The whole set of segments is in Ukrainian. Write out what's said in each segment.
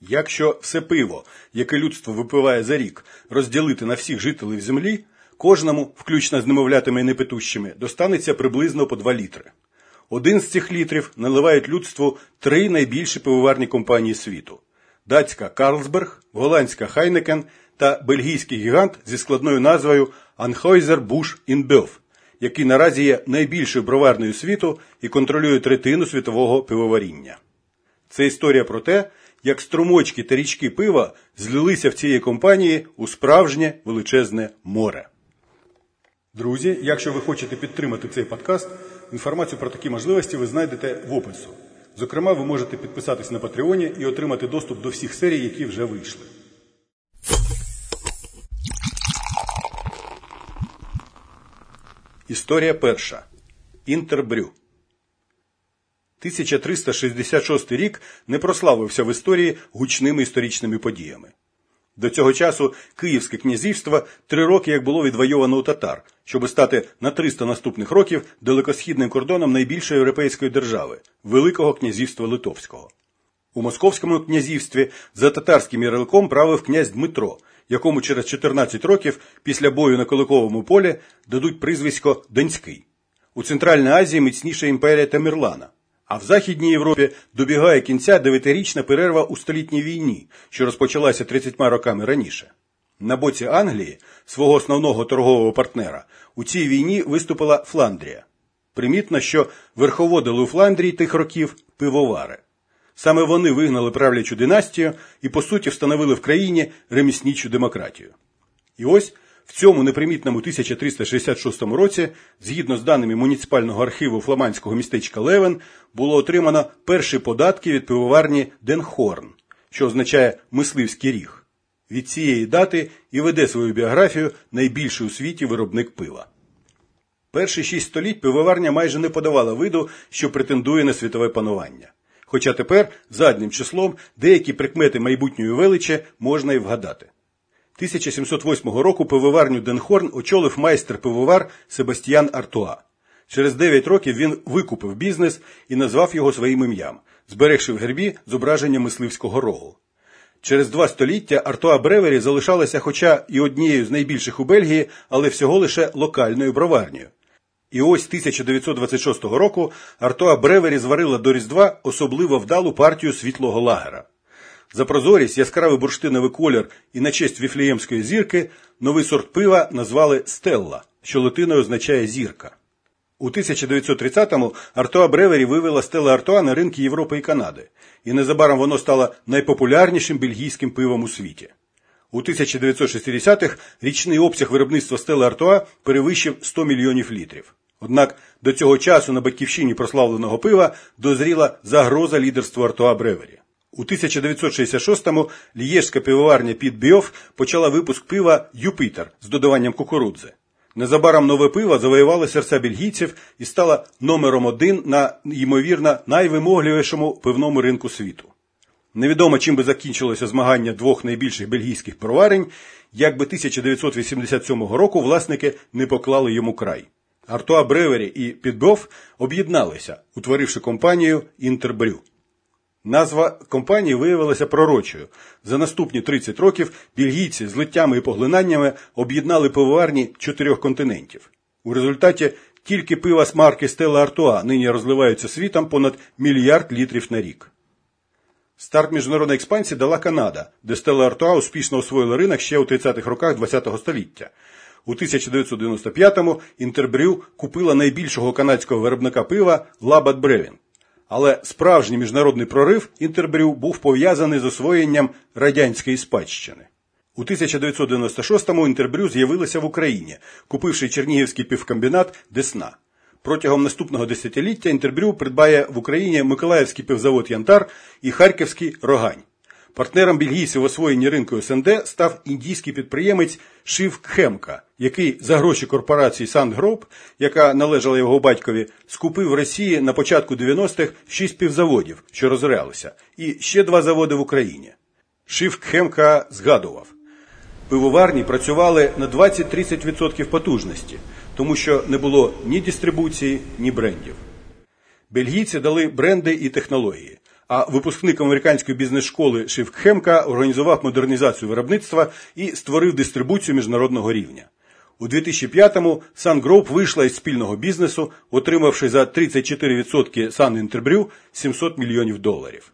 Якщо все пиво, яке людство випиває за рік, розділити на всіх жителів землі, кожному, включно з немовлятими і непитущими, достанеться приблизно по 2 літри. Один з цих літрів наливають людству три найбільші пивоварні компанії світу: датська Карлсберг, голландська Хайнекен та бельгійський гігант зі складною назвою Anheuser Busch InBev, який наразі є найбільшою броварною світу і контролює третину світового пивоваріння. Це історія про те, як струмочки та річки пива злилися в цієї компанії у справжнє величезне море. Друзі, якщо ви хочете підтримати цей подкаст, інформацію про такі можливості ви знайдете в опису. Зокрема, ви можете підписатись на Патреоні і отримати доступ до всіх серій, які вже вийшли. Історія перша. Інтербрю. 1366 рік не прославився в історії гучними історичними подіями. До цього часу Київське князівство три роки як було відвойовано у татар, щоб стати на 300 наступних років далекосхідним кордоном найбільшої європейської держави Великого князівства Литовського. У Московському князівстві за татарським ярликом правив князь Дмитро, якому через 14 років після бою на Куликовому полі дадуть прізвисько Донський. У Центральній Азії міцніша імперія Тамірлана. А в Західній Європі добігає кінця дев'ятирічна перерва у столітній війні, що розпочалася 30 роками раніше. На боці Англії, свого основного торгового партнера, у цій війні виступила Фландрія. Примітно, що верховодили у Фландрії тих років пивовари. Саме вони вигнали правлячу династію і, по суті, встановили в країні реміснічу демократію. І ось в цьому непримітному 1366 році, згідно з даними муніципального архіву фламандського містечка Левен, було отримано перші податки від пивоварні Денхорн, що означає мисливський ріг. Від цієї дати і веде свою біографію найбільший у світі виробник пива. Перші шість століть пивоварня майже не подавала виду, що претендує на світове панування. Хоча тепер заднім числом деякі прикмети майбутньої величі можна і вгадати. 1708 року пивоварню Денхорн очолив майстер-пивовар Себастьян Артуа. Через 9 років він викупив бізнес і назвав його своїм ім'ям, зберегши в гербі зображення мисливського рогу. Через два століття Артуа Бревері залишалася хоча і однією з найбільших у Бельгії, але всього лише локальною броварнею. І ось 1926 року Артуа Бревері зварила до Різдва особливо вдалу партію світлого лагера. За прозорість, яскравий бурштиновий колір і на честь віфліємської зірки новий сорт пива назвали Стелла, що латиною означає зірка. У 1930-му Артуа Бревері вивела Стелла Артуа на ринки Європи і Канади, і незабаром воно стало найпопулярнішим бельгійським пивом у світі. У 1960-х річний обсяг виробництва Стелла Артуа перевищив 100 мільйонів літрів. Однак до цього часу на батьківщині прославленого пива дозріла загроза лідерству Артуа Бревері. У 1966-му лієжська пивоварня Піт Біоф почала випуск пива Юпітер з додаванням кукурудзи. Незабаром нове пиво завоювало серця бельгійців і стало номером один на, ймовірно, найвимогливішому пивному ринку світу. Невідомо, чим би закінчилося змагання двох найбільших бельгійських проварень, якби 1987 року власники не поклали йому край. Артуа Бревері і Підгоф об'єдналися, утворивши компанію Інтербрю. Назва компанії виявилася пророчою. За наступні 30 років бельгійці з литтями і поглинаннями об'єднали пивоварні чотирьох континентів. У результаті тільки пива з марки Стелла Артуа нині розливаються світом понад мільярд літрів на рік. Старт міжнародної експансії дала Канада, де Стелла Артуа успішно освоїла ринок ще у 30-х роках ХХ століття. У 1995-му Інтербрю купила найбільшого канадського виробника пива Лабат Бревін. Але справжній міжнародний прорив Інтербрю був пов'язаний з освоєнням радянської спадщини. У 1996-му Інтербрю з'явилося в Україні, купивши Чернігівський півкомбінат Десна. Протягом наступного десятиліття Інтербрю придбає в Україні Миколаївський півзавод Янтар і Харківський Рогань. Партнером бельгійців в освоєнні ринку СНД став індійський підприємець Шив Кхемка, який за гроші корпорації Сандгроп, яка належала його батькові, скупив в Росії на початку 90-х шість півзаводів, що розорялися, і ще два заводи в Україні. Шив Кхемка згадував. Пивоварні працювали на 20-30% потужності, тому що не було ні дистрибуції, ні брендів. Бельгійці дали бренди і технології, а випускник американської бізнес-школи Шифкхемка організував модернізацію виробництва і створив дистрибуцію міжнародного рівня. У 2005-му Sun Group вийшла із спільного бізнесу, отримавши за 34% Sun Interbrew 700 мільйонів доларів.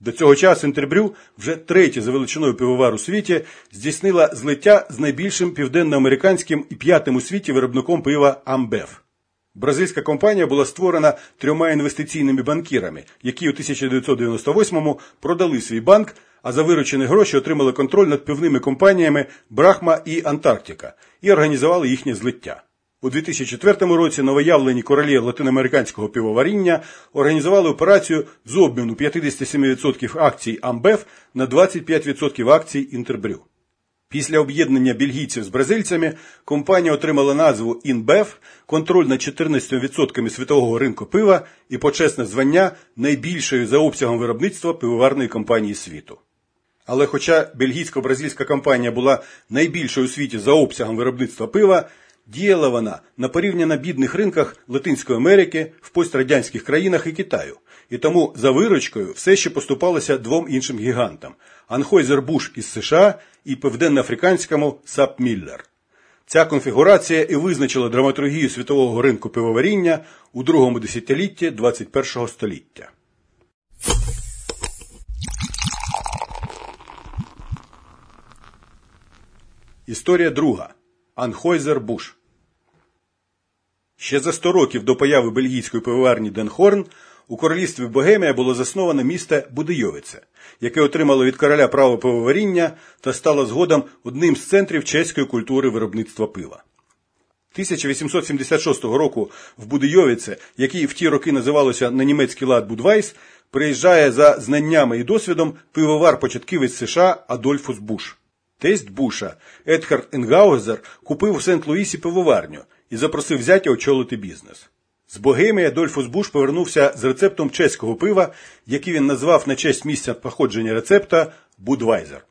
До цього часу Інтербрю, вже третє за величиною пивовар у світі, здійснила злиття з найбільшим південноамериканським і п'ятим у світі виробником пива Амбеф. Бразильська компанія була створена трьома інвестиційними банкірами, які у 1998-му продали свій банк, а за виручені гроші отримали контроль над пивними компаніями Брахма і Антарктика і організували їхнє злиття. У 2004 році новоявлені королі латиноамериканського півоваріння організували операцію з обміну 57% акцій Амбеф на 25% акцій Інтербрю. Після об'єднання бельгійців з бразильцями компанія отримала назву Інбеф, контроль над 14% світового ринку пива і почесне звання найбільшої за обсягом виробництва пивоварної компанії світу. Але хоча бельгійсько-бразильська компанія була найбільшою у світі за обсягом виробництва пива, діяла вона на порівняно бідних ринках Латинської Америки, в пострадянських країнах і Китаю, і тому за виручкою все ще поступалося двом іншим гігантам Анхойзер Буш із США і південноафриканському Сап Міллер. Ця конфігурація і визначила драматургію світового ринку пивоваріння у другому десятилітті 21-го століття. Історія друга. Анхойзер Буш. Ще за 100 років до появи бельгійської пивоварні Денхорн у королівстві Богемія було засноване місто Будийовице, яке отримало від короля право пивоваріння та стало згодом одним з центрів чеської культури виробництва пива. 1876 року в Будейовице, який в ті роки називалося на німецький лад Будвайс, приїжджає за знаннями і досвідом пивовар-початківець США Адольфус Буш. Тесть Буша Еберхард Енгайзер купив у Сент-Луїсі пивоварню і запросив зятя очолити бізнес. З Богемії Адольфус Буш повернувся з рецептом чеського пива, який він назвав на честь місця походження рецепта Будвайзер.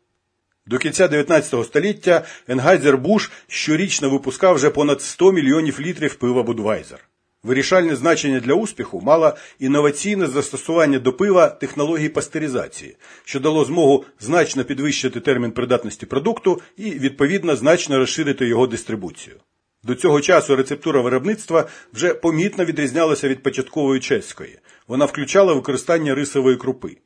До кінця 19 століття Енгайзер Буш щорічно випускав вже понад 100 мільйонів літрів пива Будвайзер. Вирішальне значення для успіху мало інноваційне застосування до пива технології пастеризації, що дало змогу значно підвищити термін придатності продукту і, відповідно, значно розширити його дистрибуцію. До цього часу рецептура виробництва вже помітно відрізнялася від початкової чеської. Вона включала використання рисової крупи.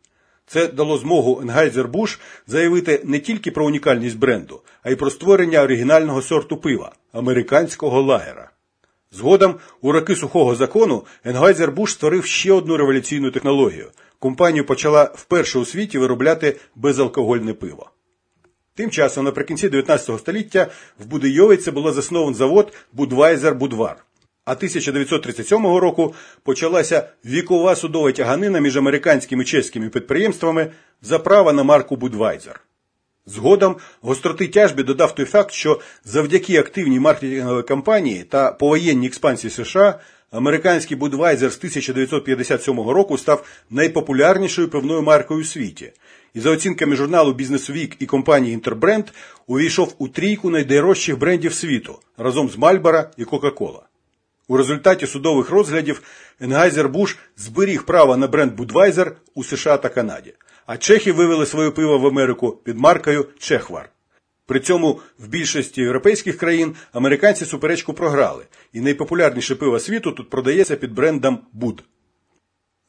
Це дало змогу Енгайзер Буш заявити не тільки про унікальність бренду, а й про створення оригінального сорту пива американського лагера. Згодом, у роки сухого закону, Енгайзер Буш створив ще одну революційну технологію. Компанія почала вперше у світі виробляти безалкогольне пиво. Тим часом, наприкінці 19 століття, в Будийовиці було заснований завод Будвайзер Будвар. А 1937 року почалася вікова судова тяганина між американськими і чеськими підприємствами за право на марку Будвайзер. Згодом гостроти тяжбі додав той факт, що завдяки активній маркетинговій кампанії та повоєнній експансії США американський Будвайзер з 1957 року став найпопулярнішою пивною маркою у світі. І за оцінками журналу Business Week і компанії Інтербренд увійшов у трійку найдорожчих брендів світу разом з Мальбора і Кока-Кола. У результаті судових розглядів Ангайзер Буш зберіг право на бренд Будвайзер у США та Канаді а чехи вивели своє пиво в Америку під маркою Чехвар. При цьому в більшості європейських країн американці суперечку програли, і найпопулярніше пиво світу тут продається під брендом Буд.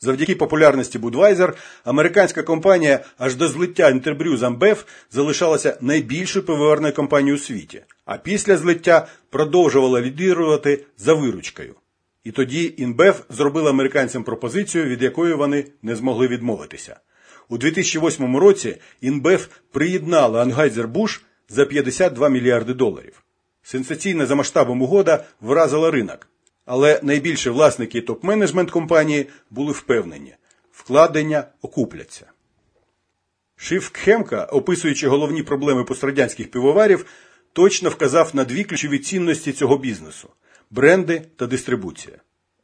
Завдяки популярності Будвайзер, американська компанія аж до злиття Інтербрю з Амбеф залишалася найбільшою пивоварною компанією у світі, а після злиття продовжувала лідирувати за виручкою. І тоді Інбеф зробила американцям пропозицію, від якої вони не змогли відмовитися. У 2008 році Інбеф приєднала Ангайзер Буш за 52 мільярди доларів. Сенсаційна за масштабом угода вразила ринок, але найбільше власники топ-менеджмент компанії були впевнені, вкладення окупляться. Шиф Кхемка, описуючи головні проблеми пострадянських пивоварів, точно вказав на дві ключові цінності цього бізнесу бренди та дистрибуція.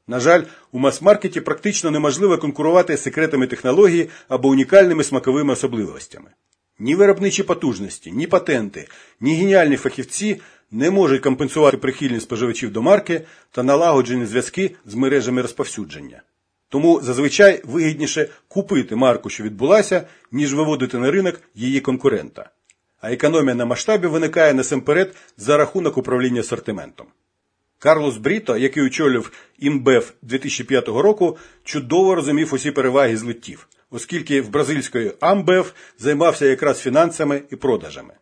На жаль, у мас-маркеті практично неможливо конкурувати з секретами технології або унікальними смаковими особливостями. Ні виробничі потужності, ні патенти, ні геніальні фахівці не можуть компенсувати прихильність споживачів до марки та налагоджені зв'язки з мережами розповсюдження. Тому зазвичай вигідніше купити марку, що відбулася, ніж виводити на ринок її конкурента. А економія на масштабі виникає насамперед за рахунок управління асортиментом. Карлос Бріто, який очолював імбеф 2005 року, чудово розумів усі переваги злиттів, оскільки в бразильської Амбеф займався якраз фінансами і продажами.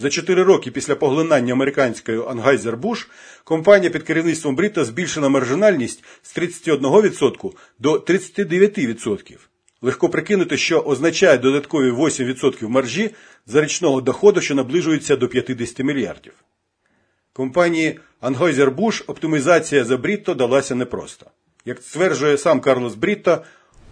За чотири роки після поглинання американської Anheuser-Busch компанія під керівництвом Бріта збільшила маржинальність з 31% до 39%. Легко прикинути, що означає додаткові 8% маржі за річного доходу, що наближується до 50 мільярдів. Компанії Anheuser-Busch оптимізація за Брітто далася непросто. Як стверджує сам Карлос Брітто,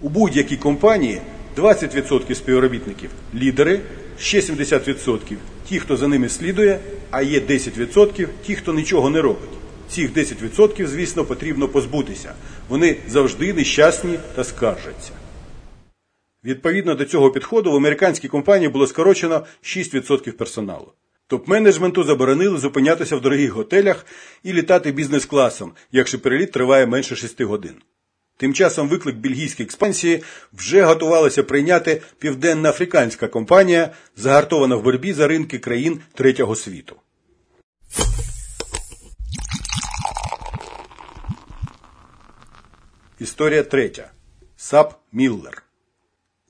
у будь-якій компанії 20% співробітників лідери, ще 70% ті, хто за ними слідує, а є 10% ті, хто нічого не робить. Цих 10%, звісно, потрібно позбутися. Вони завжди нещасні та скаржаться. Відповідно до цього підходу в американській компанії було скорочено 6% персоналу. Топ-менеджменту заборонили зупинятися в дорогих готелях і літати бізнес-класом, якщо переліт триває менше 6 годин. Тим часом виклик бельгійської експансії вже готувалася прийняти південноафриканська компанія, загартована в боротьбі за ринки країн третього світу. Історія третя. Сап Міллер.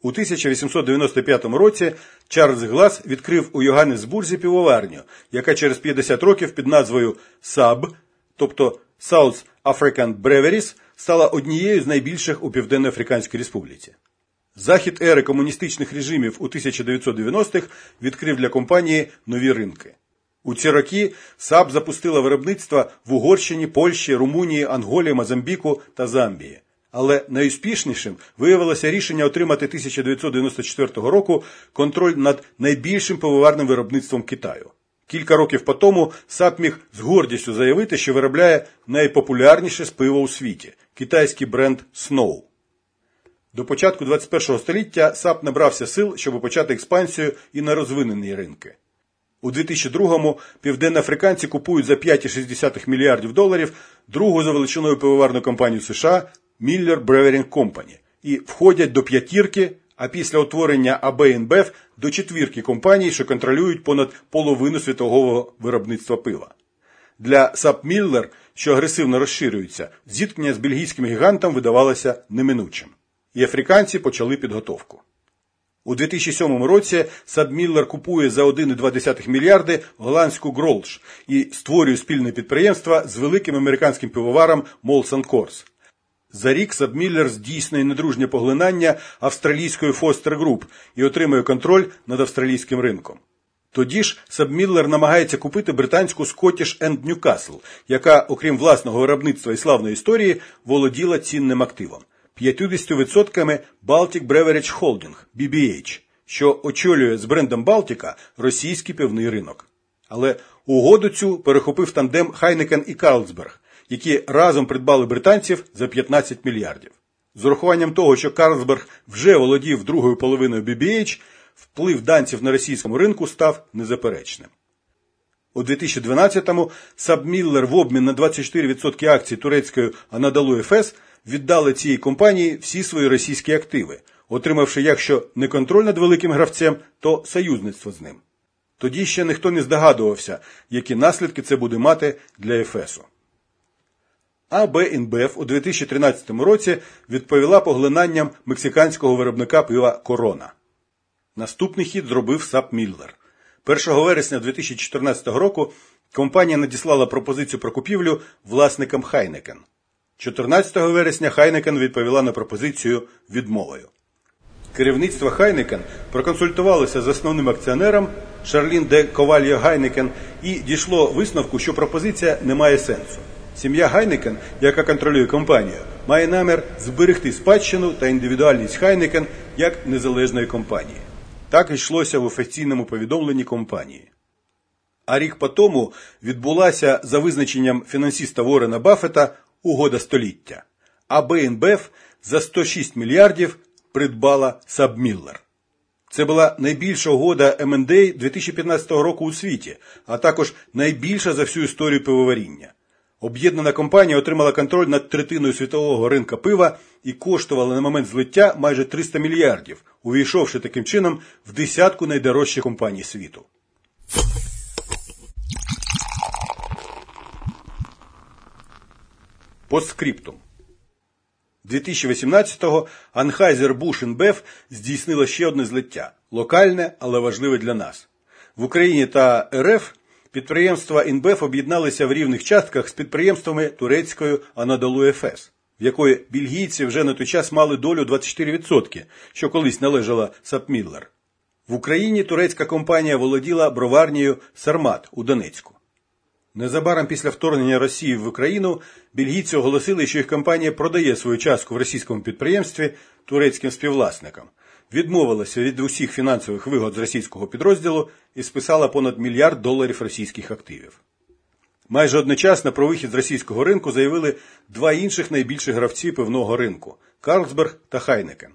У 1895 році Чарльз Глас відкрив у Йоганнесбурзі півоварню, яка через 50 років під назвою САБ, тобто South African Breweries, стала однією з найбільших у Південно-Африканській Республіці. Захід ери комуністичних режимів у 1990-х відкрив для компанії нові ринки. У ці роки САБ запустила виробництво в Угорщині, Польщі, Румунії, Анголі, Мозамбіку та Замбії. Але найуспішнішим виявилося рішення отримати 1994 року контроль над найбільшим пивоварним виробництвом Китаю. Кілька років по тому САП міг з гордістю заявити, що виробляє найпопулярніше з пива у світі китайський бренд Snow. До початку 21 століття САП набрався сил, щоб почати експансію і на розвинені ринки. У 2002-му південноафриканці купують за 5,6 мільярдів доларів другу за величиною пивоварну компанію США Miller Brewing Company і входять до п'ятірки, а після утворення АБ до четвірки компаній, що контролюють понад половину світового виробництва пива. Для САП Міллер, що агресивно розширюється, зіткнення з бельгійським гігантом видавалося неминучим. І африканці почали підготовку. У 2007 році САП Міллер купує за 1,2 мільярди голландську Гролш і створює спільне підприємство з великим американським пивоваром Молсон Корс. За рік Сабміллер здійснює недружнє поглинання австралійської Фостер Груп і отримує контроль над австралійським ринком. Тоді ж Сабміллер намагається купити британську Scottish and Newcastle, яка, окрім власного виробництва і славної історії, володіла цінним активом 50% Baltic Beverage Holding BBH, що очолює з брендом Балтіка російський пивний ринок. Але угоду цю перехопив тандем Хайнекен і Карлсберг, які разом придбали британців за 15 мільярдів. З урахуванням того, що Карлсберг вже володів другою половиною BBH, вплив данців на російському ринку став незаперечним. У 2012-му Сабміллер в обмін на 24% акцій турецької Анадолу ФС віддали цій компанії всі свої російські активи, отримавши якщо не контроль над великим гравцем, то союзництво з ним. Тоді ще ніхто не здогадувався, які наслідки це буде мати для Ефесу. АБ «Інбеф» у 2013 році відповіла поглинанням мексиканського виробника пива Корона. Наступний хід зробив САБ Міллер. 1 вересня 2014 року компанія надіслала пропозицію про купівлю власникам Хайнекен. 14 вересня Хайнекен відповіла на пропозицію відмовою. Керівництво Хайнекен проконсультувалося з основним акціонером Шарлін де Карвальо Гайнекен і дійшло висновку, що пропозиція не має сенсу. Сім'я Гайнекен, яка контролює компанію, має намір зберегти спадщину та індивідуальність Хайнекен як незалежної компанії. Так йшлося в офіційному повідомленні компанії. А рік по тому відбулася за визначенням фінансиста Ворена Баффета угода століття. А БНБФ за 106 мільярдів придбала Сабміллер. Це була найбільша угода МНД 2015 року у світі, а також найбільша за всю історію пивоваріння. Об'єднана компанія отримала контроль над третиною світового ринка пива і коштувала на момент злиття майже 300 мільярдів, увійшовши таким чином в десятку найдорожчих компаній світу. Постскриптум. 2018-го Anheuser-Busch InBev здійснило ще одне злиття локальне, але важливе для нас. В Україні та РФ підприємства InBev об'єдналися в рівних частках з підприємствами турецькою Анадолу Ефес, в якої більгійці вже на той час мали долю 24%, що колись належала Сапміллер. В Україні турецька компанія володіла броварнією Сармат у Донецьку. Незабаром після вторгнення Росії в Україну бельгійці оголосили, що їх компанія продає свою частку в російському підприємстві турецьким співвласникам, відмовилася від усіх фінансових вигод з російського підрозділу і списала понад мільярд доларів російських активів. Майже одночасно про вихід з російського ринку заявили два інших найбільших гравці пивного ринку Карлсберг та Хайнекен.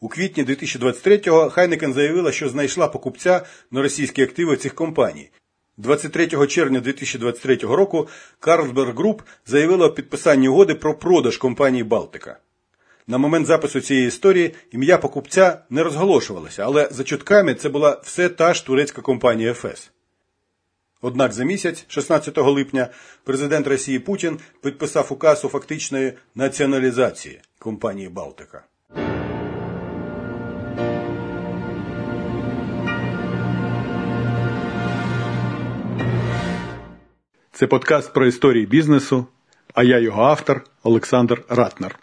У квітні 2023-го Хайнекен заявила, що знайшла покупця на російські активи цих компаній 23 червня 2023 року Carlsberg Group заявила о підписанні угоди про продаж компанії Балтика. На момент запису цієї історії ім'я покупця не розголошувалося, але за чутками це була все та ж турецька компанія ФЕС. Однак за місяць, 16 липня, президент Росії Путін підписав указ у фактичної націоналізації компанії Балтика. Це подкаст про історії бізнесу, а я його автор Олександр Ратнер.